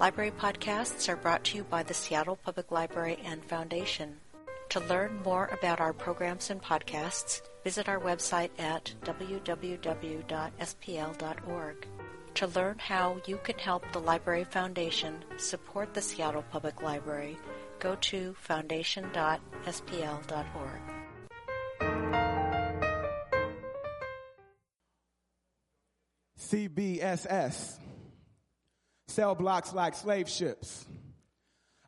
Library podcasts are brought to you by the Seattle Public Library and Foundation. To learn more about our programs and podcasts, visit our website at www.spl.org. To learn how you can help the Library Foundation support the Seattle Public Library, go to foundation.spl.org. CBSS. Cell blocks like slave ships.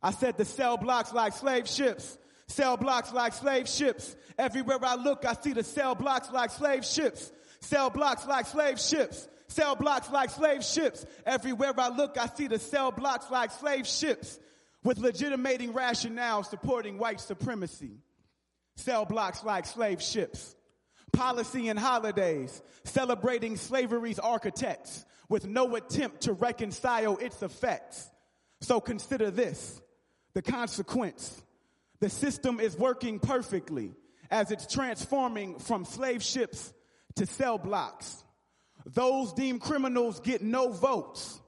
I said the cell blocks like slave ships. Cell blocks like slave ships. Everywhere I look, I see the cell blocks like slave ships. Cell blocks like slave ships. Cell blocks like slave ships. Everywhere I look, I see the cell blocks like slave ships with legitimating rationale supporting white supremacy. Cell blocks like slave ships. Policy and holidays celebrating slavery's architects with no attempt to reconcile its effects. So consider this, the consequence. The system is working perfectly as it's transforming from slave ships to cell blocks. Those deemed criminals get no votes,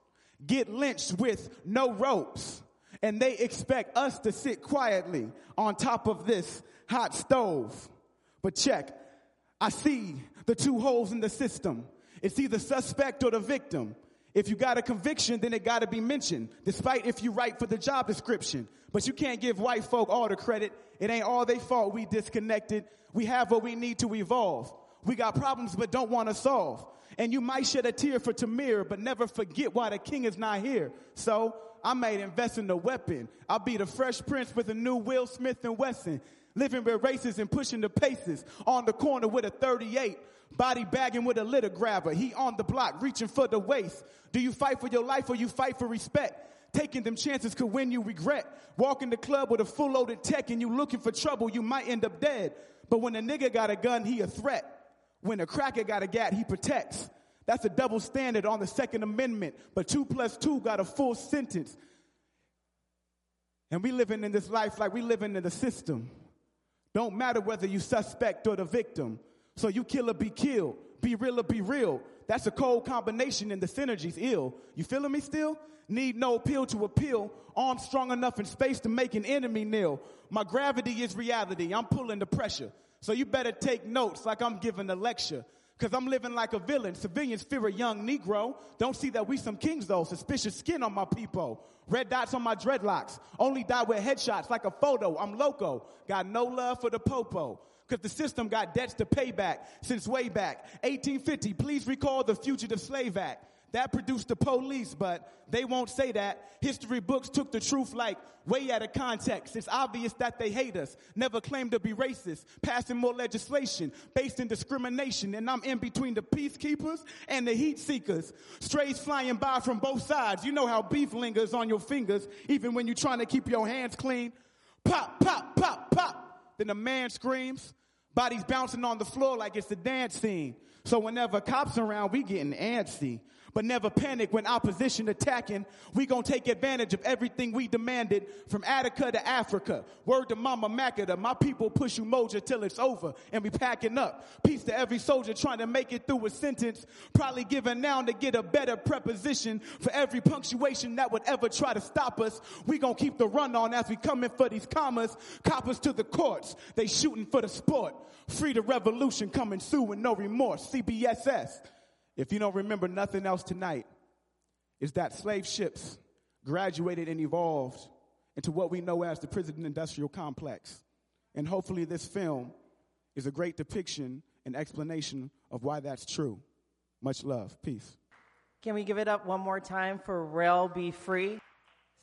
get lynched with no ropes, and they expect us to sit quietly on top of this hot stove. But check, I see the two holes in the system. It's either suspect or the victim. If you got a conviction, then it got to be mentioned, despite if you write for the job description. But you can't give white folk all the credit. It ain't all they fault. We disconnected. We have what we need to evolve. We got problems but don't want to solve. And you might shed a tear for Tamir, but never forget why the king is not here. So I might invest in a weapon. I'll be the fresh prince with a new Will Smith and Wesson. Living with races and pushing the paces. On the corner with a 38. Body bagging with a litter grabber. He on the block reaching for the waist. Do you fight for your life or you fight for respect? Taking them chances could win you regret. Walking the club with a full loaded tech and you looking for trouble, you might end up dead. But when a nigga got a gun, he a threat. When a cracker got a gat, he protects. That's a double standard on the Second Amendment. But two plus two got a full sentence. And we living in this life like we living in the system. Don't matter whether you suspect or the victim. So you kill or be killed. Be real or be real. That's a cold combination and the synergy's ill. You feeling me still? Need no appeal to appeal. Arm strong enough in space to make an enemy kneel. My gravity is reality. I'm pulling the pressure. So you better take notes like I'm giving a lecture. Cause I'm living like a villain. Civilians fear a young Negro. Don't see that we some kings though. Suspicious skin on my people. Red dots on my dreadlocks. Only die with headshots like a photo. I'm loco. Got no love for the popo. Cause the system got debts to pay back since way back. 1850, please recall the Fugitive Slave Act. That produced the police, but they won't say that. History books took the truth like way out of context. It's obvious that they hate us, never claim to be racist, passing more legislation based in discrimination. And I'm in between the peacekeepers and the heat seekers. Strays flying by from both sides. You know how beef lingers on your fingers, even when you're trying to keep your hands clean. Pop, pop, pop, pop. Then a man screams, bodies bouncing on the floor like it's a dance scene. So whenever cops around, we getting antsy but never panic when opposition attacking. We gonna take advantage of everything we demanded from Attica to Africa. Word to Mama Makata, my people push you Umoja till it's over and we packing up. Peace to every soldier trying to make it through a sentence. Probably giving now to get a better preposition for every punctuation that would ever try to stop us. We gonna keep the run on as we coming for these commas. Coppers to the courts, they shooting for the sport. Free the revolution coming soon with no remorse. CBSS. If you don't remember nothing else tonight, is that slave ships graduated and evolved into what we know as the prison industrial complex. And hopefully, this film is a great depiction and explanation of why that's true. Much love. Peace. Can we give it up one more time for Rel Be Free?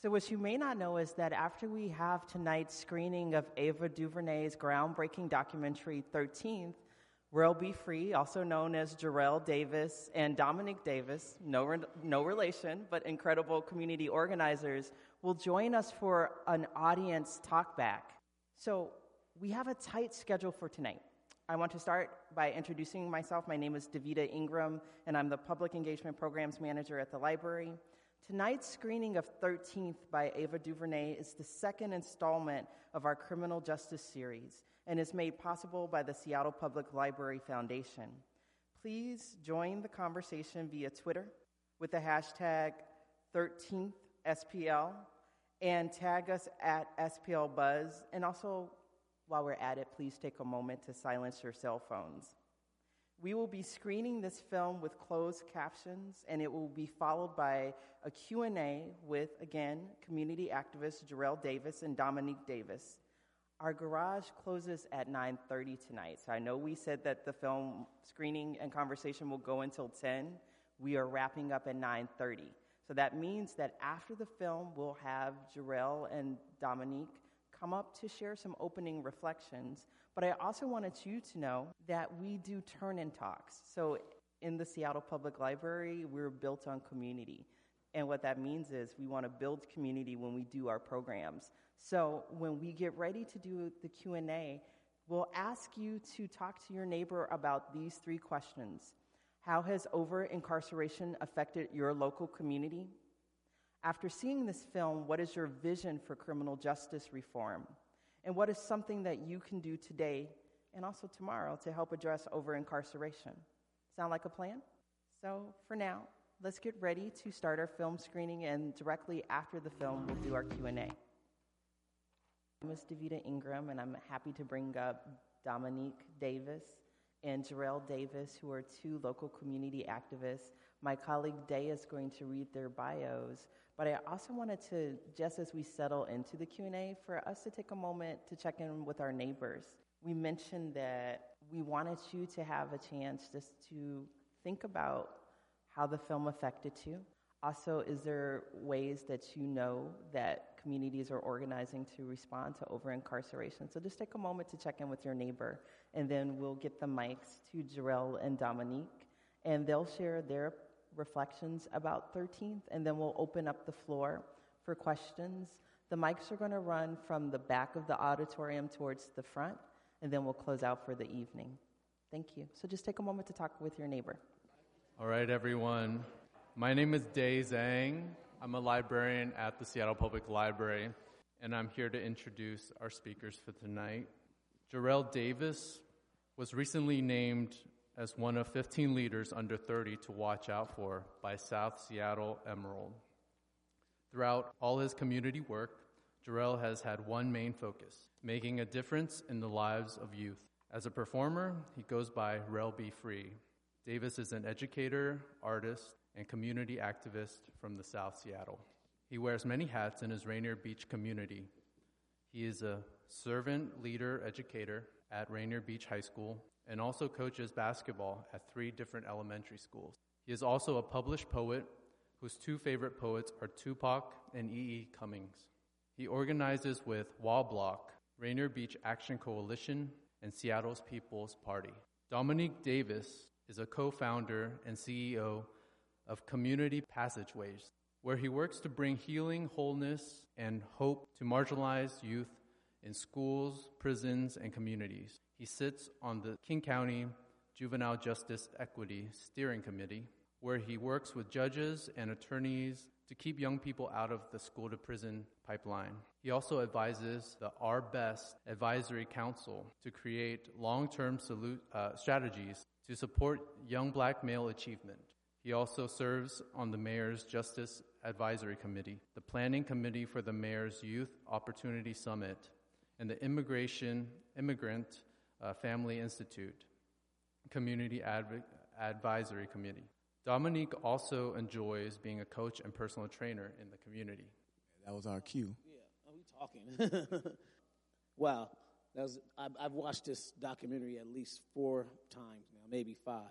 So, what you may not know is that after we have tonight's screening of Ava DuVernay's groundbreaking documentary 13th, Rel Be Free, also known as Jarrell Davis and Dominique Davis, no, re- no relation, but incredible community organizers, will join us for an audience talkback. So we have a tight schedule for tonight. I want to start by introducing myself. My name is Davita Ingram, and I'm the Public Engagement Programs Manager at the library. Tonight's screening of 13th by Ava DuVernay is the second installment of our criminal justice series and is made possible by the Seattle Public Library Foundation. Please join the conversation via Twitter with the hashtag 13thSPL and tag us at SPL Buzz. And also, while we're at it, please take a moment to silence your cell phones. We will be screening this film with closed captions, and it will be followed by a Q&A with, again, community activists Jarrell Davis and Dominique Davis. Our garage closes at 9:30 tonight. So I know we said that the film screening and conversation will go until 10. We are wrapping up at 9:30. So that means that after the film, we'll have Jarrell and Dominique come up to share some opening reflections. But I also wanted you to know that we do turn in talks. So in the Seattle Public Library, we're built on community. And what that means is we want to build community when we do our programs. So when we get ready to do the Q&A, we'll ask you to talk to your neighbor about these three questions. How has over incarceration affected your local community? After seeing this film, what is your vision for criminal justice reform? And what is something that you can do today and also tomorrow to help address over incarceration? Sound like a plan? So, for now, let's get ready to start our film screening and directly after the film we'll do our Q&A. I'm Ms. Davita Ingram and I'm happy to bring up Dominique Davis and Jarrell Davis, who are two local community activists. My colleague Day is going to read their bios, but I also wanted to, just as we settle into the Q&A, for us to take a moment to check in with our neighbors. We mentioned that we wanted you to have a chance just to think about how the film affected you. Also, is there ways that you know that communities are organizing to respond to over incarceration? So just take a moment to check in with your neighbor, and then we'll get the mics to Jarrell and Dominique, and they'll share their reflections about 13th, and then we'll open up the floor for questions. The mics are going to run from the back of the auditorium towards the front, and then we'll close out for the evening. Thank you. So just take a moment to talk with your neighbor. All right, everyone. My name is Day Zhang. I'm a librarian at the Seattle Public Library, and I'm here to introduce our speakers for tonight. Jarrell Davis was recently named as one of 15 leaders under 30 to watch out for by South Seattle Emerald. Throughout all his community work, Jarrell has had one main focus making a difference in the lives of youth. As a performer, he goes by Rel Be Free. Davis is an educator, artist, and community activist from the South Seattle. He wears many hats in his Rainier Beach community. He is a servant leader educator at Rainier Beach High School and also coaches basketball at three different elementary schools. He is also a published poet whose two favorite poets are Tupac and E. E. Cummings. He organizes with Wall Block, Rainier Beach Action Coalition, and Seattle's People's Party. Dominique Davis is a co founder and CEO of Community Passageways, where he works to bring healing, wholeness, and hope to marginalized youth in schools, prisons, and communities. He sits on the King County Juvenile Justice Equity Steering Committee, where he works with judges and attorneys to keep young people out of the school to prison pipeline. He also advises the Our Best Advisory Council to create long term uh, strategies to support young black male achievement. He also serves on the Mayor's Justice Advisory Committee, the Planning Committee for the Mayor's Youth Opportunity Summit, and the Immigration Immigrant uh, Family Institute Community Adv- Advisory Committee. Dominique also enjoys being a coach and personal trainer in the community. That was our cue. Yeah, are we talking? wow, that was, I've, I've watched this documentary at least four times now, maybe five.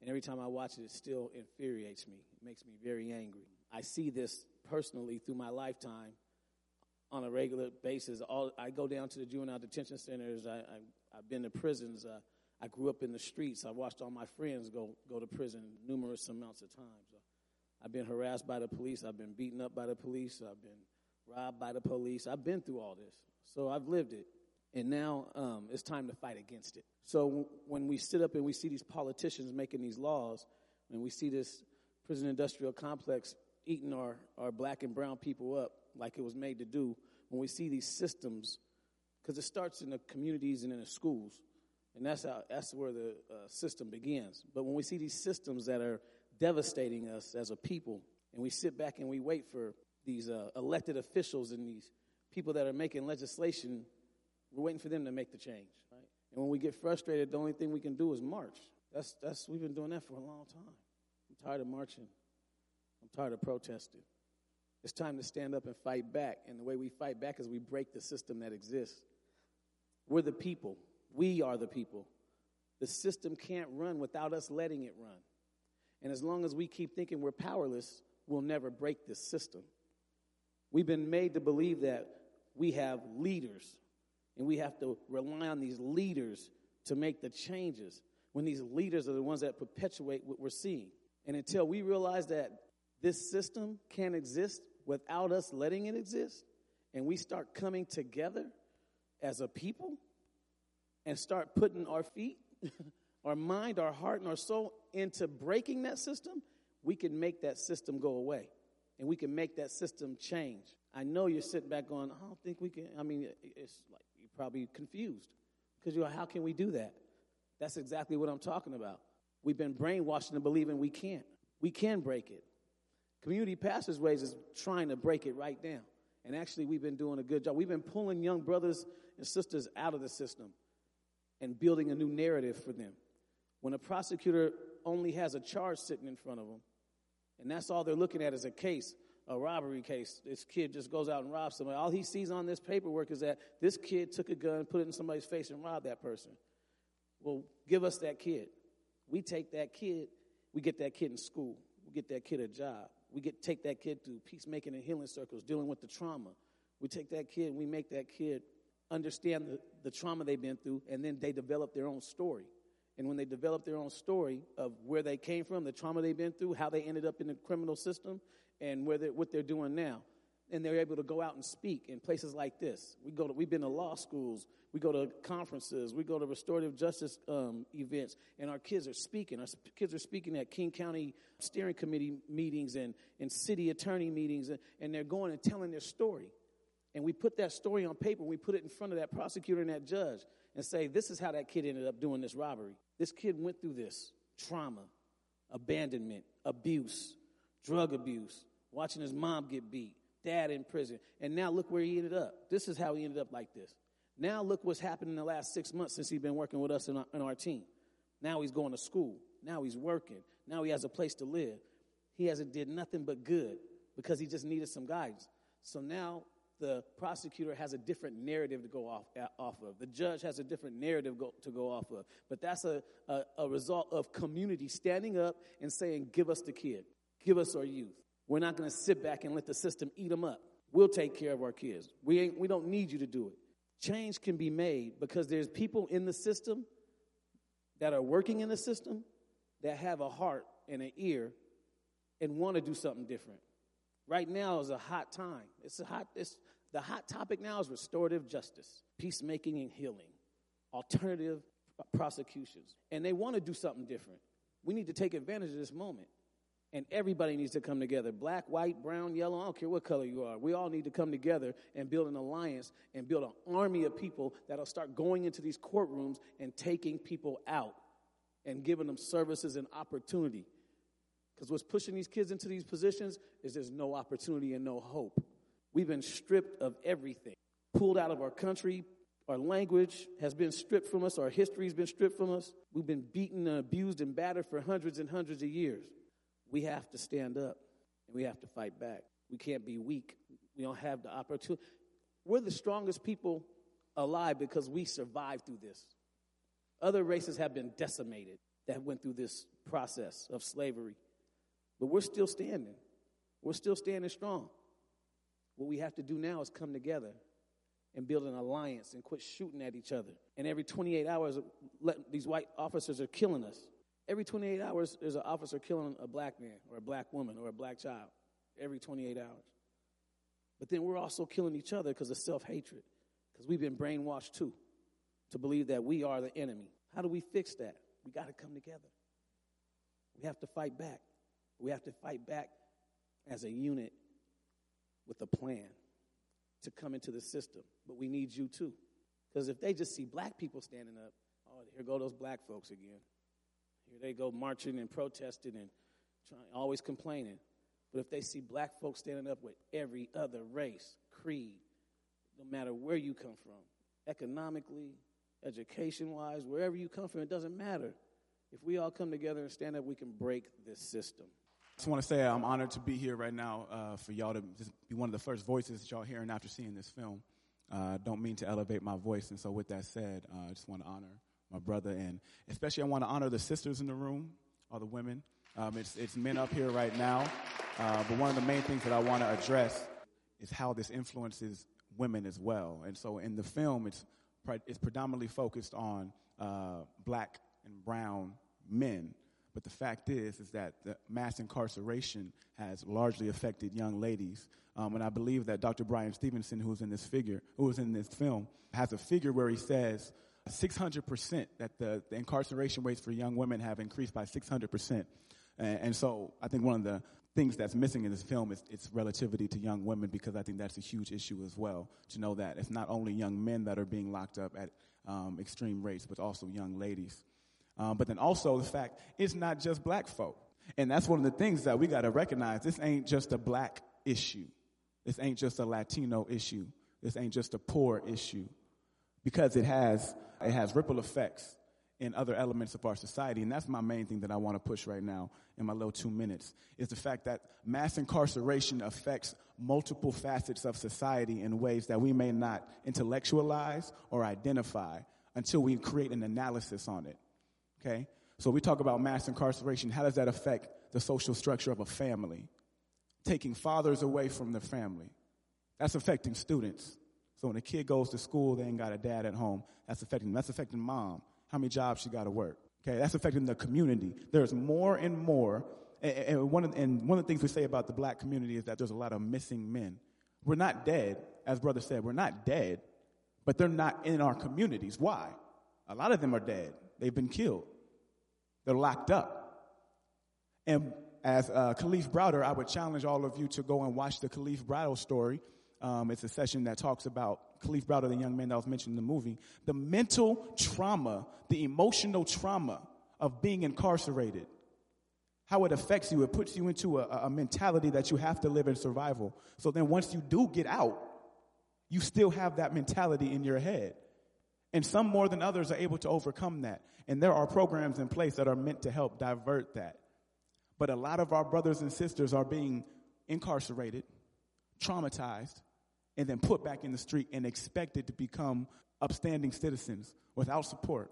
And every time I watch it, it still infuriates me. It makes me very angry. I see this personally through my lifetime on a regular basis. All, I go down to the juvenile detention centers. I, I, have been to prisons. Uh, I grew up in the streets. I watched all my friends go, go to prison numerous amounts of times. Uh, I've been harassed by the police. I've been beaten up by the police. I've been robbed by the police. I've been through all this. So I've lived it and now um, it's time to fight against it. So when we sit up and we see these politicians making these laws, and we see this prison industrial complex eating our, our black and brown people up like it was made to do, when we see these systems, because it starts in the communities and in the schools, and that's how that's where the uh, system begins. But when we see these systems that are devastating us as a people, and we sit back and we wait for these uh, elected officials and these people that are making legislation, we're waiting for them to make the change. Right? And when we get frustrated, the only thing we can do is march. That's, that's, we've been doing that for a long time. I'm tired of marching. I'm tired of protesting. It's time to stand up and fight back. And the way we fight back is we break the system that exists. We're the people. We are the people. The system can't run without us letting it run. And as long as we keep thinking we're powerless, we'll never break this system. We've been made to believe that we have leaders, and we have to rely on these leaders to make the changes when these leaders are the ones that perpetuate what we're seeing. And until we realize that this system can't exist without us letting it exist, and we start coming together as a people and start putting our feet, our mind, our heart, and our soul into breaking that system, we can make that system go away and we can make that system change. I know you're sitting back going, I don't think we can. I mean, it's like probably confused because you're like, how can we do that? That's exactly what I'm talking about. We've been brainwashed into believing we can't. We can break it. Community Passageways is trying to break it right now. And actually, we've been doing a good job. We've been pulling young brothers and sisters out of the system and building a new narrative for them. When a prosecutor only has a charge sitting in front of them, and that's all they're looking at is a case, a robbery case. This kid just goes out and robs somebody. All he sees on this paperwork is that this kid took a gun, put it in somebody's face, and robbed that person. Well, give us that kid. We take that kid, we get that kid in school, we get that kid a job, we get take that kid through peacemaking and healing circles, dealing with the trauma. We take that kid and we make that kid understand the, the trauma they've been through, and then they develop their own story. And when they develop their own story of where they came from, the trauma they've been through, how they ended up in the criminal system, and where they're, what they're doing now, and they're able to go out and speak in places like this. We go to, we've been to law schools, we go to conferences, we go to restorative justice um, events, and our kids are speaking. Our kids are speaking at King County steering committee meetings and, and city attorney meetings, and, and they're going and telling their story. And we put that story on paper, we put it in front of that prosecutor and that judge, and say, This is how that kid ended up doing this robbery. This kid went through this trauma, abandonment, abuse, drug abuse, watching his mom get beat, dad in prison, and now look where he ended up. This is how he ended up like this. Now look what's happened in the last six months since he's been working with us in our, in our team. Now he's going to school. Now he's working. Now he has a place to live. He hasn't did nothing but good because he just needed some guidance. So now the prosecutor has a different narrative to go off, off of. The judge has a different narrative go, to go off of. But that's a, a, a result of community standing up and saying, Give us the kid, give us our youth. We're not going to sit back and let the system eat them up. We'll take care of our kids. We, ain't, we don't need you to do it. Change can be made because there's people in the system that are working in the system that have a heart and an ear and want to do something different. Right now is a hot time. It's a hot. It's, the hot topic now is restorative justice, peacemaking and healing, alternative prosecutions, and they want to do something different. We need to take advantage of this moment. And everybody needs to come together black, white, brown, yellow, I don't care what color you are. We all need to come together and build an alliance and build an army of people that'll start going into these courtrooms and taking people out and giving them services and opportunity. Because what's pushing these kids into these positions is there's no opportunity and no hope. We've been stripped of everything, pulled out of our country. Our language has been stripped from us. Our history has been stripped from us. We've been beaten and abused and battered for hundreds and hundreds of years. We have to stand up and we have to fight back. We can't be weak. We don't have the opportunity. We're the strongest people alive because we survived through this. Other races have been decimated that went through this process of slavery. But we're still standing. We're still standing strong. What we have to do now is come together and build an alliance and quit shooting at each other. And every 28 hours, these white officers are killing us. Every 28 hours, there's an officer killing a black man or a black woman or a black child. Every 28 hours. But then we're also killing each other because of self hatred, because we've been brainwashed too to believe that we are the enemy. How do we fix that? We got to come together. We have to fight back. We have to fight back as a unit with a plan to come into the system. But we need you too. Because if they just see black people standing up, oh, here go those black folks again. Here they go marching and protesting and trying, always complaining. But if they see black folks standing up with every other race, creed, no matter where you come from, economically, education wise, wherever you come from, it doesn't matter. If we all come together and stand up, we can break this system. I just want to say I'm honored to be here right now uh, for y'all to be one of the first voices that y'all hearing after seeing this film. Uh, don't mean to elevate my voice, and so with that said, uh, I just want to honor my brother, and especially I want to honor the sisters in the room, all the women. Um, it's, it's men up here right now, uh, but one of the main things that I want to address is how this influences women as well. And so in the film, it's, it's predominantly focused on uh, black and brown men. But the fact is, is that the mass incarceration has largely affected young ladies. Um, and I believe that Dr. Bryan Stevenson, who's in this figure, who was in this film, has a figure where he says 600% that the, the incarceration rates for young women have increased by 600%. And, and, so I think one of the things that's missing in this film is its relativity to young women because I think that's a huge issue as well. To know that it's not only young men that are being locked up at um, extreme rates, but also young ladies. Um, but then also the fact it's not just black folk. And that's one of the things that we got to recognize. This ain't just a black issue. This ain't just a Latino issue. This ain't just a poor issue because it has, it has ripple effects in other elements of our society. And that's my main thing that I want to push right now in my little two minutes is the fact that mass incarceration affects multiple facets of society in ways that we may not intellectualize or identify until we create an analysis on it. Okay? So we talk about mass incarceration. How does that affect the social structure of a family? Taking fathers away from the family. That's affecting students. So when a kid goes to school, they ain't got a dad at home. That's affecting them. That's affecting mom. How many jobs she got to work? Okay, that's affecting the community. There's more and more. And, one of, and one of the things we say about the black community is that there's a lot of missing men. We're not dead, as brother said. We're not dead, but they're not in our communities. Why? A lot of them are dead. They've been killed. They're locked up. And as uh, Kalief Browder, I would challenge all of you to go and watch the Kalief Browder story. Um, it's a session that talks about Kalief Browder, the young man that was mentioned in the movie, the mental trauma, the emotional trauma of being incarcerated, how it affects you. It puts you into a, a mentality that you have to live in survival. So then once you do get out, you still have that mentality in your head. And some more than others are able to overcome that. And there are programs in place that are meant to help divert that. But a lot of our brothers and sisters are being incarcerated, traumatized, and then put back in the street and expected to become upstanding citizens without support.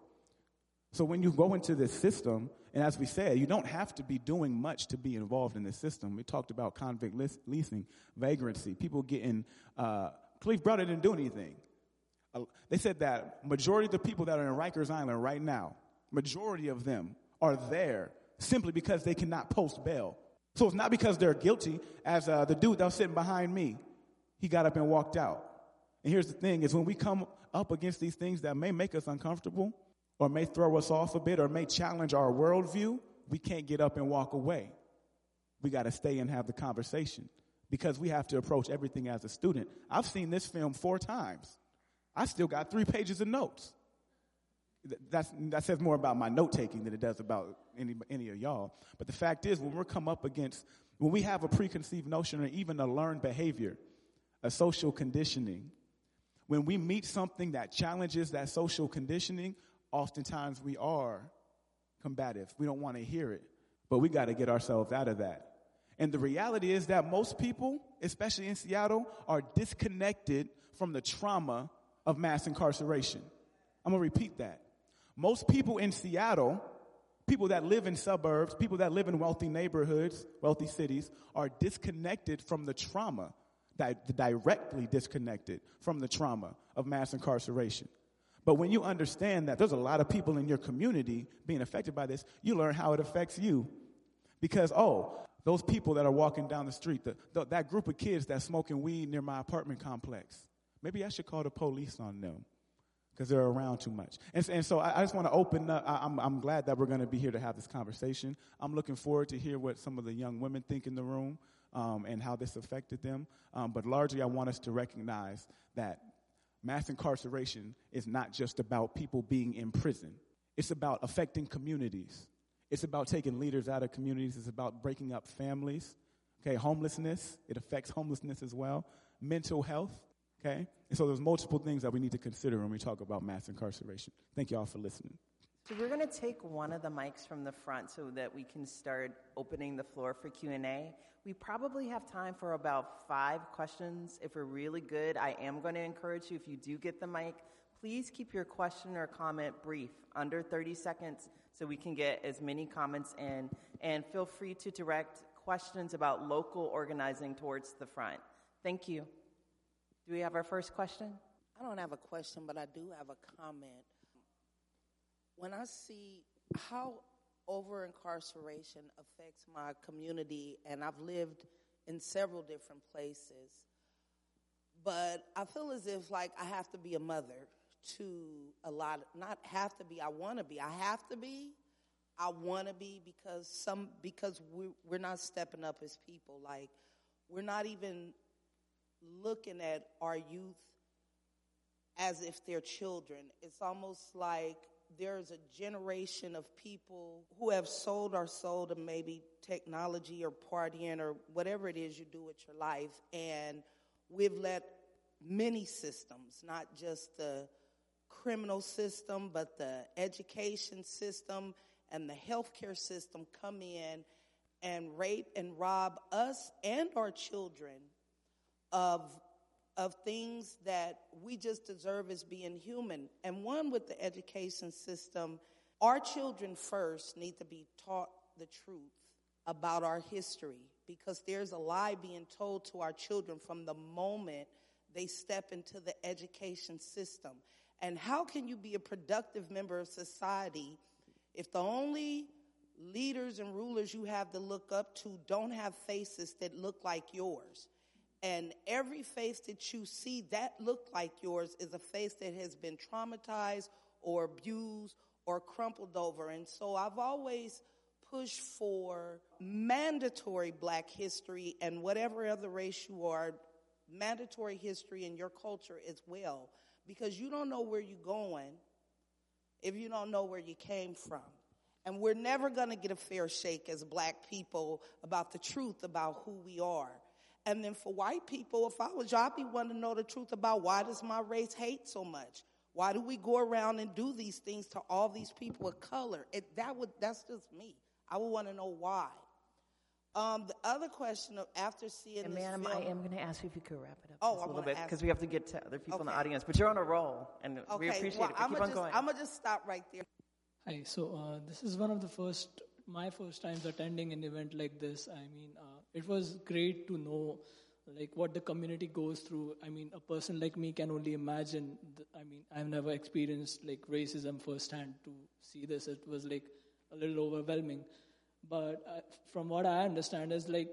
So when you go into this system, and as we said, you don't have to be doing much to be involved in this system. We talked about convict leasing, vagrancy, people getting. Uh, Kalief Browder didn't do anything. Uh, they said that majority of the people that are in Rikers Island right now, majority of them are there simply because they cannot post bail. So it's not because they're guilty, as uh, the dude that was sitting behind me, he got up and walked out. And here's the thing is when we come up against these things that may make us uncomfortable or may throw us off a bit or may challenge our worldview, we can't get up and walk away. We got to stay and have the conversation because we have to approach everything as a student. I've seen this film four times. I still got three pages of notes. That's, that says more about my note taking than it does about any, any of y'all. But the fact is, when we're come up against, when we have a preconceived notion or even a learned behavior, a social conditioning, when we meet something that challenges that social conditioning, oftentimes we are combative. We don't want to hear it, but we got to get ourselves out of that. And the reality is that most people, especially in Seattle, are disconnected from the trauma of mass incarceration. I'm going to repeat that. Most people in Seattle, people that live in suburbs, people that live in wealthy neighborhoods, wealthy cities, are disconnected from the trauma, directly disconnected from the trauma of mass incarceration. But when you understand that there's a lot of people in your community being affected by this, you learn how it affects you. Because, oh, those people that are walking down the street, the, the, that group of kids that's smoking weed near my apartment complex, Maybe I should call the police on them because they're around too much. And, and so I, I just want to open up. I, I'm, I'm glad that we're going to be here to have this conversation. I'm looking forward to hear what some of the young women think in the room um, and how this affected them. Um, but largely, I want us to recognize that mass incarceration is not just about people being in prison. It's about affecting communities. It's about taking leaders out of communities. It's about breaking up families. Okay, homelessness, it affects homelessness as well. Mental health, okay? And so there's multiple things that we need to consider when we talk about mass incarceration. Thank you all for listening. So we're going to take one of the mics from the front so that we can start opening the floor for Q&A. We probably have time for about 5 questions. If we're really good, I am going to encourage you if you do get the mic, please keep your question or comment brief, under 30 seconds so we can get as many comments in and feel free to direct questions about local organizing towards the front. Thank you. Do we have our first question? I don't have a question, but I do have a comment. When I see how over incarceration affects my community, and I've lived in several different places, but I feel as if like I have to be a mother to a lot, not have to be, I want to be, I have to be I want to be because some because we we're not stepping up as people. Like we're not even looking at our youth as if they're children. It's almost like there's a generation of people who have sold our soul to maybe technology or partying or whatever it is you do with your life. And we've let many systems, not just the criminal system, but the education system and the healthcare system come in and rape and rob us and our children of of things that we just deserve as being human. And one with the education system, our children first need to be taught the truth about our history because there's a lie being told to our children from the moment they step into the education system. And how can you be a productive member of society if the only leaders and rulers you have to look up to don't have faces that look like yours, and every face that you see that look like yours is a face that has been traumatized or abused or crumpled over. And so I've always pushed for mandatory black history and whatever other race you are, mandatory history in your culture as well. Because you don't know where you're going if you don't know where you came from. And we're never going to get a fair shake as black people about the truth about who we are. And then for white people, if I was you, I'd be wanting to know the truth about why does my race hate so much? Why do we go around and do these things to all these people of color? It, that would, that's just me. I would want to know why. Um, the other question of after seeing and this madam, film, I am going to ask you if you could wrap it up Oh, just a I'm little bit because we have to get to other people in the audience. But you're on a roll, and okay, we appreciate well, it. I'm keep gonna on just, going. I'm gonna just stop right there. Hi, so uh, this is one of the first, my first times attending an event like this. I mean, uh, it was great to know like what the community goes through. I mean, a person like me can only imagine. The, I mean, I've never experienced like racism firsthand. To see this, it was like a little overwhelming. But uh, from what I understand, is like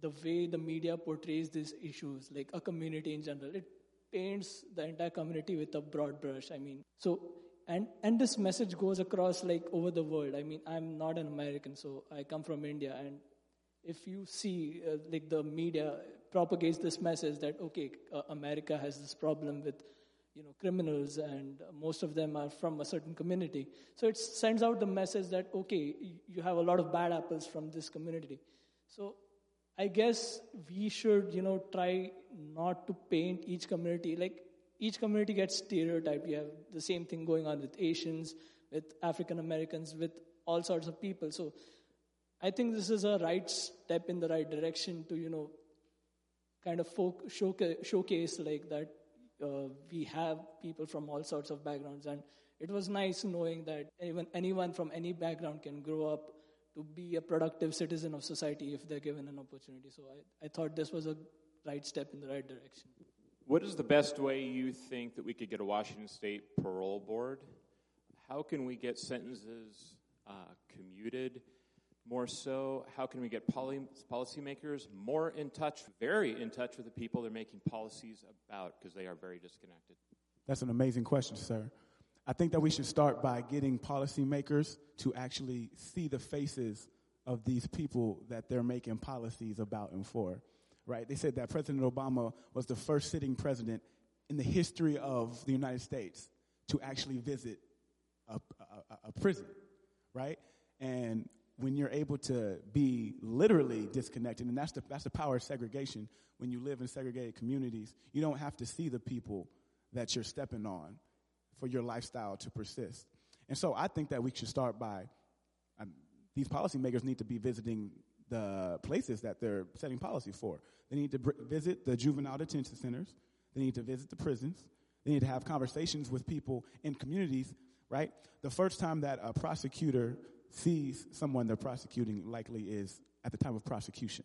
the way the media portrays these issues, like a community in general, it paints the entire community with a broad brush. I mean, so and and this message goes across like over the world. I mean, I'm not an American, so I come from India, and if you see uh, like the media propagates this message that okay, uh, America has this problem with you know criminals, and most of them are from a certain community. So it sends out the message that okay, you have a lot of bad apples from this community. So I guess we should, you know, try not to paint each community like each community gets stereotyped. You have the same thing going on with Asians, with African Americans, with all sorts of people. So I think this is a right step in the right direction to, you know, kind of folk, showcase, showcase like that uh, we have people from all sorts of backgrounds. And it was nice knowing that even anyone from any background can grow up to be a productive citizen of society if they're given an opportunity. So I, I thought this was a right step in the right direction. What is the best way you think that we could get a Washington State parole board? How can we get sentences uh, commuted more so? How can we get poly- policymakers more in touch, very in touch with the people they're making policies about because they are very disconnected? That's an amazing question, sir. I think that we should start by getting policymakers to actually see the faces of these people that they're making policies about and for. Right? They said that President Obama was the first sitting president in the history of the United States to actually visit a, a, a- prison. Right? And when you're able to be literally disconnected, and that's the, that's the power of segregation. When you live in segregated communities, you don't have to see the people that you're stepping on for your lifestyle to persist. And so I think that we should start by um, these policymakers need to be visiting the places that they're setting policy for. They need to br- visit the juvenile detention centers. They need to visit the prisons. They need to have conversations with people in communities, right? The first time that a prosecutor sees someone they're prosecuting likely is at the time of prosecution.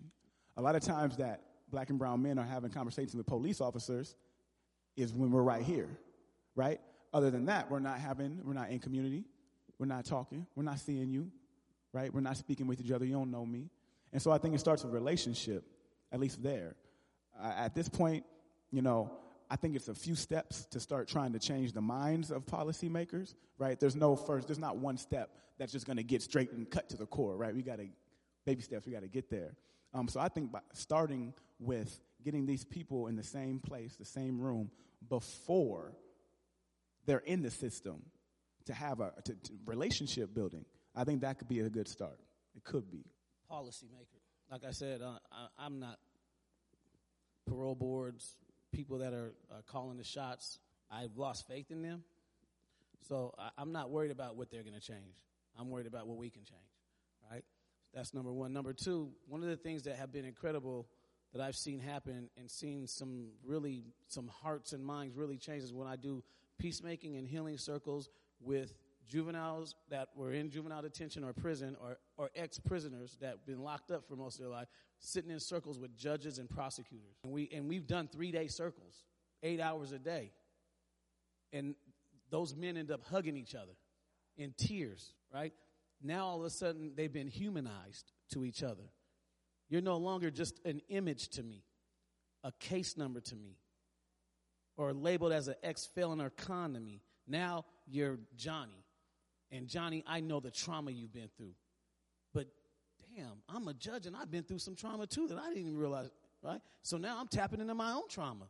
A lot of times that black and brown men are having conversations with police officers is when we're right here, right? Other than that, we're not having, we're not in community, we're not talking, we're not seeing you, right? We're not speaking with each other, you don't know me. And so I think it starts with relationship, at least there. Uh, at this point, you know, I think it's a few steps to start trying to change the minds of policymakers, right? There's no first, there's not one step that's just going to get straight and cut to the core, right? We got to, baby steps, we got to get there. Um, so I think by starting with getting these people in the same place, the same room, before they're in the system to have a to, to relationship building, I think that could be a good start. It could be. Policymaker. Like I said, uh, I, I'm not parole boards, people that are, are calling the shots. I've lost faith in them. So I, I'm not worried about what they're going to change. I'm worried about what we can change, right? That's number one. Number two, one of the things that have been incredible that I've seen happen and seen some really, some hearts and minds really change is when I do peacemaking and healing circles with juveniles that were in juvenile detention or prison or, or ex-prisoners that have been locked up for most of their life, sitting in circles with judges and prosecutors. And, we, and we've done three-day circles, eight hours a day. And those men end up hugging each other in tears, right? Now all of a sudden they've been humanized to each other. You're no longer just an image to me, a case number to me, or labeled as an ex felon or con to me. Now you're Johnny. And Johnny, I know the trauma you've been through. But damn, I'm a judge and I've been through some trauma too that I didn't even realize, right? So now I'm tapping into my own trauma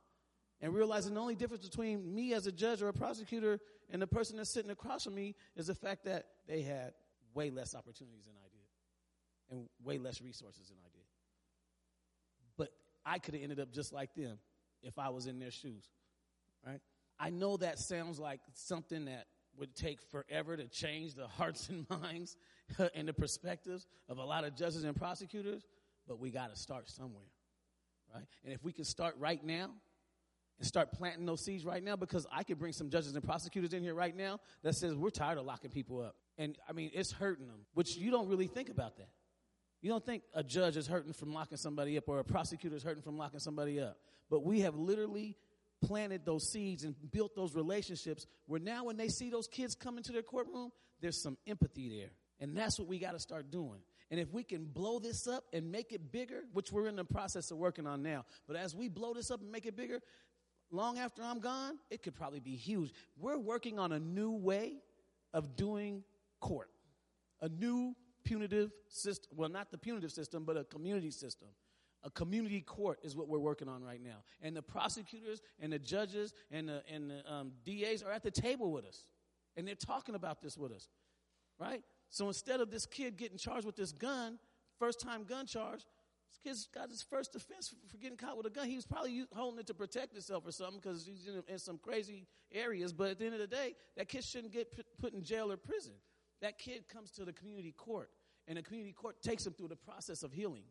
and realizing the only difference between me as a judge or a prosecutor and the person that's sitting across from me is the fact that they had way less opportunities than I did and way less resources than I did. But I could have ended up just like them if I was in their shoes, right? I know that sounds like something that would take forever to change the hearts and minds and the perspectives of a lot of judges and prosecutors, but we got to start somewhere, right? And if we can start right now and start planting those seeds right now, because I could bring some judges and prosecutors in here right now that says we're tired of locking people up. And I mean, it's hurting them, which you don't really think about that. You don't think a judge is hurting from locking somebody up or a prosecutor is hurting from locking somebody up. But we have literally planted those seeds and built those relationships where now when they see those kids come into their courtroom, there's some empathy there. And that's what we got to start doing. And if we can blow this up and make it bigger, which we're in the process of working on now, but as we blow this up and make it bigger, long after I'm gone, it could probably be huge. We're working on a new way of doing court, a new punitive system. Well, not the punitive system, but a community system. A community court is what we're working on right now. And the prosecutors and the judges and the, and the um, DAs are at the table with us. And they're talking about this with us, right? So instead of this kid getting charged with this gun, first time gun charge, this kid's got his first offense for getting caught with a gun. He was probably holding it to protect himself or something because he's in, in, some crazy areas. But at the end of the day, that kid shouldn't get put in jail or prison. That kid comes to the community court, and the community court takes him through the process of healing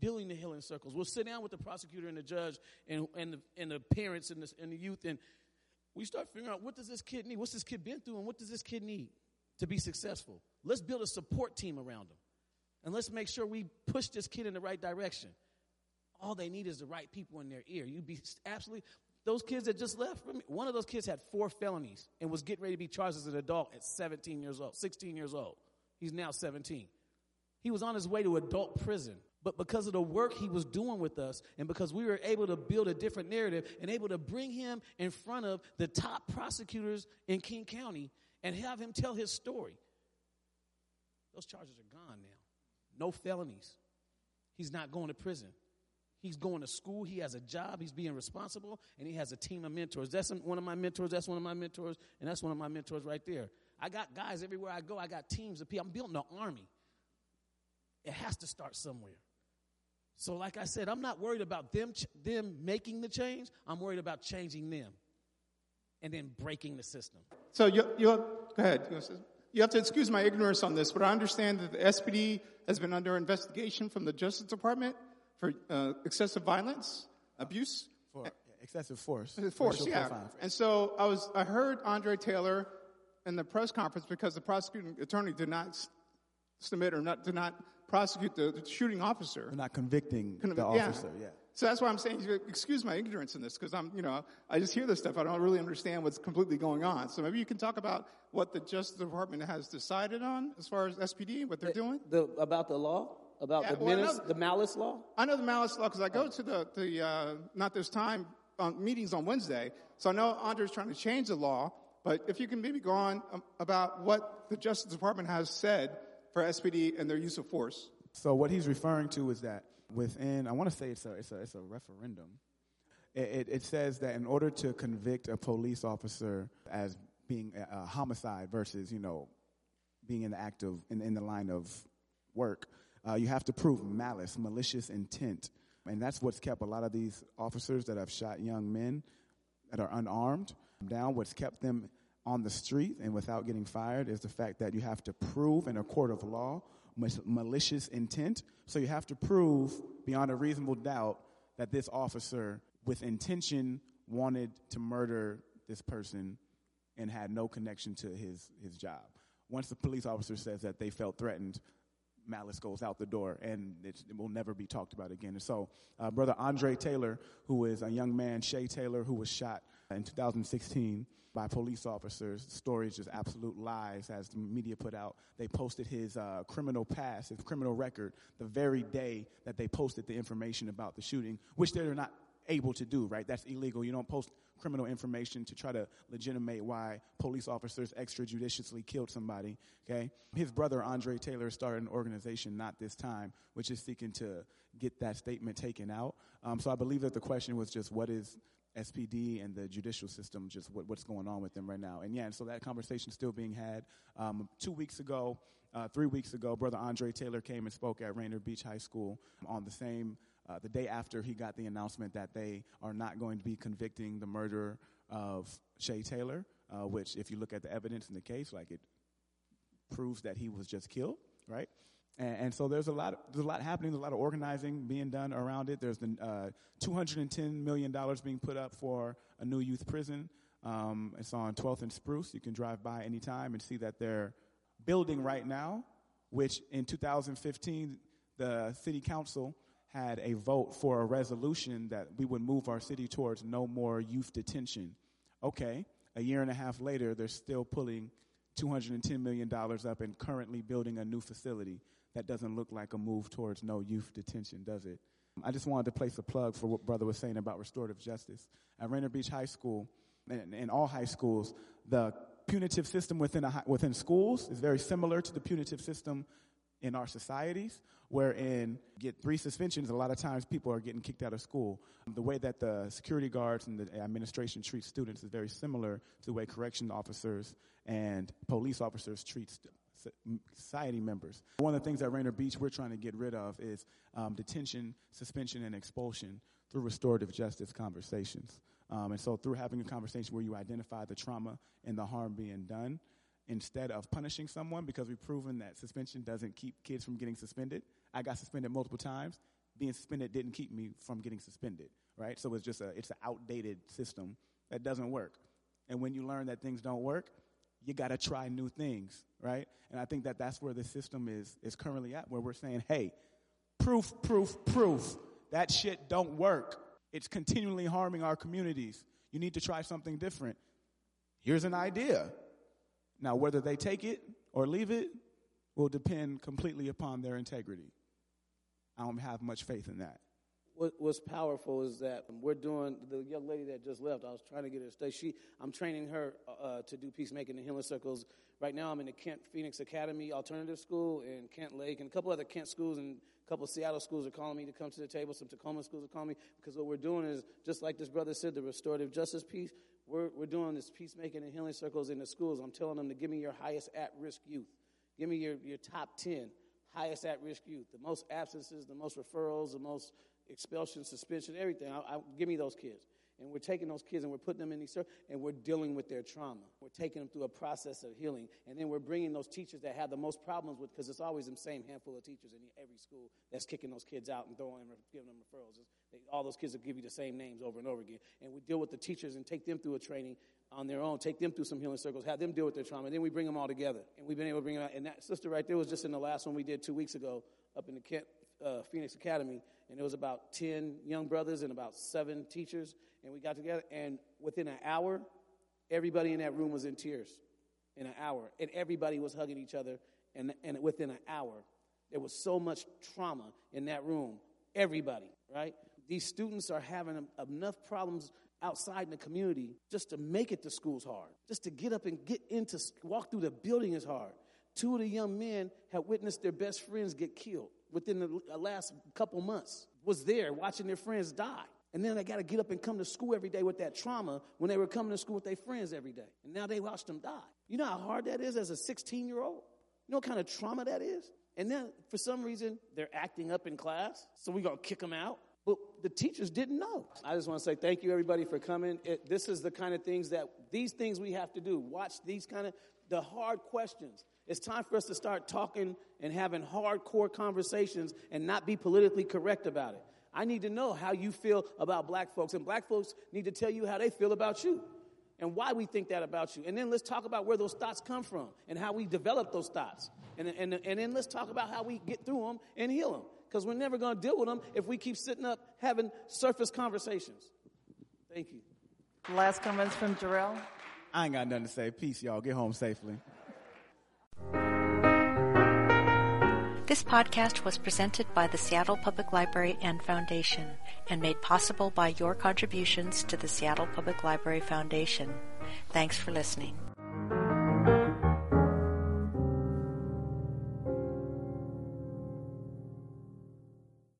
building the healing circles. We'll sit down with the prosecutor and the judge and, and, the, and the parents and the, and the youth, and we start figuring out what does this kid need? What's this kid been through, and what does this kid need to be successful? Let's build a support team around him, and let's make sure we push this kid in the right direction. All they need is the right people in their ear. You'd be absolutely those kids that just left one of those kids had four felonies and was getting ready to be charged as an adult at 17 years old, 16 years old. He's now 17. He was on his way to adult prison. But because of the work he was doing with us, and because we were able to build a different narrative and able to bring him in front of the top prosecutors in King County and have him tell his story, those charges are gone now. No felonies. He's not going to prison. He's going to school. He has a job. He's being responsible, and he has a team of mentors. That's one of my mentors. That's one of my mentors, and that's one of my mentors right there. I got guys everywhere I go. I got teams of people. I'm building an army. It has to start somewhere. So, like I said, I'm not worried about them, ch- them making the change. I'm worried about changing them and then breaking the system. So you, you go ahead. You have to excuse my ignorance on this, but I understand that the SPD has been under investigation from the Justice Department for uh, excessive violence, abuse, For excessive force. force. Racial Yeah. profiling. And so I was, I heard Andre Taylor in the press conference because the prosecuting attorney did not submit or not did not prosecute the, the shooting officer. They're not convicting Convic- the officer, yeah. So that's why I'm saying, excuse my ignorance in this, because I'm, you know, I just hear this stuff. I don't really understand what's completely going on. So maybe you can talk about what the Justice Department has decided on as far as SPD, what they're doing. The, about the law? About Yeah, the, well, menace, know- the malice law? I know the malice law because I go to the, the uh, not this time um, meetings on Wednesday. So I know Andre's trying to change the law. But if you can maybe go on um, about what the Justice Department has said for SPD and their use of force. So what he's referring to is that within, I want to say it's a, it's a, it's a referendum. It, it, it says that in order to convict a police officer as being a, a homicide versus, you know, being in the act of, in, in the line of work, uh, you have to prove malice, malicious intent. And that's what's kept a lot of these officers that have shot young men that are unarmed down. What's kept them on the street and without getting fired is the fact that you have to prove in a court of law malicious intent. So you have to prove beyond a reasonable doubt that this officer, with intention, wanted to murder this person and had no connection to his, his job. Once the police officer says that they felt threatened, malice goes out the door and it will never be talked about again. And so, uh, Brother Andre Taylor, who is a young man, Che Taylor, who was shot in 2016 by police officers, stories just absolute lies, as the media put out. They posted his uh, criminal past, his criminal record, the very day that they posted the information about the shooting, which they're not able to do, right? That's illegal. You don't post criminal information to try to legitimate why police officers extrajudiciously killed somebody, okay? His brother, Andre Taylor, started an organization, not this time, which is seeking to get that statement taken out. Um, so I believe that the question was just what is SPD and the judicial system, just what, what's going on with them right now. And yeah, and so that conversation still being had. Um, two weeks ago, uh, three weeks ago, Brother Andre Taylor came and spoke at Rainier Beach High School on the same uh, the day after he got the announcement that they are not going to be convicting the murder of Che Taylor, uh, which, if you look at the evidence in the case, like it proves that he was just killed, right? And, and so there's a lot, there's a lot happening. There's a lot of organizing being done around it. There's the uh, 210 million dollars being put up for a new youth prison. Um, it's on 12th and Spruce. You can drive by anytime and see that they're building right now, which in 2015 the city council had a vote for a resolution that we would move our city towards no more youth detention. Okay, a year and a half later, they're still pulling $210 million up and currently building a new facility. That doesn't look like a move towards no youth detention, does it? I just wanted to place a plug for what Brother was saying about restorative justice. At Rainier Beach High School, and in all high schools, the punitive system within, a, hi- within schools is very similar to the punitive system in our societies, wherein get three suspensions, a lot of times people are getting kicked out of school. The way that the security guards and the administration treat students is very similar to the way correction officers and police officers treat society members. One of the things at Rainier Beach we're trying to get rid of is um, detention, suspension, and expulsion through restorative justice conversations. Um, and so, through having a conversation where you identify the trauma and the harm being done, instead of punishing someone, because we've proven that suspension doesn't keep kids from getting suspended. I got suspended multiple times. Being suspended didn't keep me from getting suspended, right? So it's just a it's an outdated system that doesn't work. And when you learn that things don't work, you got to try new things, right? And I think that that's where the system is is currently at, where we're saying, hey, proof, proof, proof. That shit don't work. It's continually harming our communities. You need to try something different. Here's an idea. Now, whether they take it or leave it will depend completely upon their integrity. I don't have much faith in that. What, what's powerful is that we're doing the young lady that just left. I was trying to get her to stay. She, I'm training her uh, to do peacemaking in healing circles. Right now, I'm in the Kent Phoenix Academy Alternative School in Kent Lake, and a couple other Kent schools and a couple Seattle schools are calling me to come to the table. Some Tacoma schools are calling me because what we're doing is just like this brother said, the restorative justice piece. We're we're doing this peacemaking and healing circles in the schools. I'm telling them to give me your highest at-risk youth. Give me your, your top 10 highest at risk youth, the most absences, the most referrals, the most expulsion, suspension, everything. I, I, give me those kids. And we're taking those kids and we're putting them in these, circles and we're dealing with their trauma. We're taking them through a process of healing. And then we're bringing those teachers that have the most problems with, because it's always the same handful of teachers in every school that's kicking those kids out and throwing them, giving them referrals. They, all those kids will give you the same names over and over again. And we deal with the teachers and take them through a training on their own, take them through some healing circles, have them deal with their trauma. And then we bring them all together. And we've been able to bring them out. And that sister right there was just in the last one we did two weeks ago up in the Kent, uh, Phoenix Academy. And it was about 10 young brothers and about seven teachers. And we got together. And within an hour, everybody in that room was in tears. In an hour. And everybody was hugging each other. And, and within an hour, there was so much trauma in that room. Everybody, right? These students are having enough problems outside in the community just to make it to school's hard. Just to get up and get into, walk through the building is hard. Two of the young men had witnessed their best friends get killed within the uh, last couple months. Was there watching their friends die. And then they got to get up and come to school every day with that trauma when they were coming to school with their friends every day. And now they watched them die. You know how hard that is as a 16 year old? You know what kind of trauma that is? And then for some reason, they're acting up in class. So we're going to kick them out. But the teachers didn't know. I just want to say thank you, everybody, for coming. It, this is the kind of things that, these things we have to do. Watch these kind of, the hard questions. It's time for us to start talking and having hardcore conversations and not be politically correct about it. I need to know how you feel about black folks, and black folks need to tell you how they feel about you and why we think that about you. And then let's talk about where those thoughts come from and how we develop those thoughts. And, and, and then let's talk about how we get through them and heal them because we're never going to deal with them if we keep sitting up having surface conversations. Thank you. Last comments from Jarrell. I ain't got nothing to say. Peace, y'all. Get home safely. This podcast was presented by the Seattle Public Library and Foundation and made possible by your contributions to the Seattle Public Library Foundation. Thanks for listening.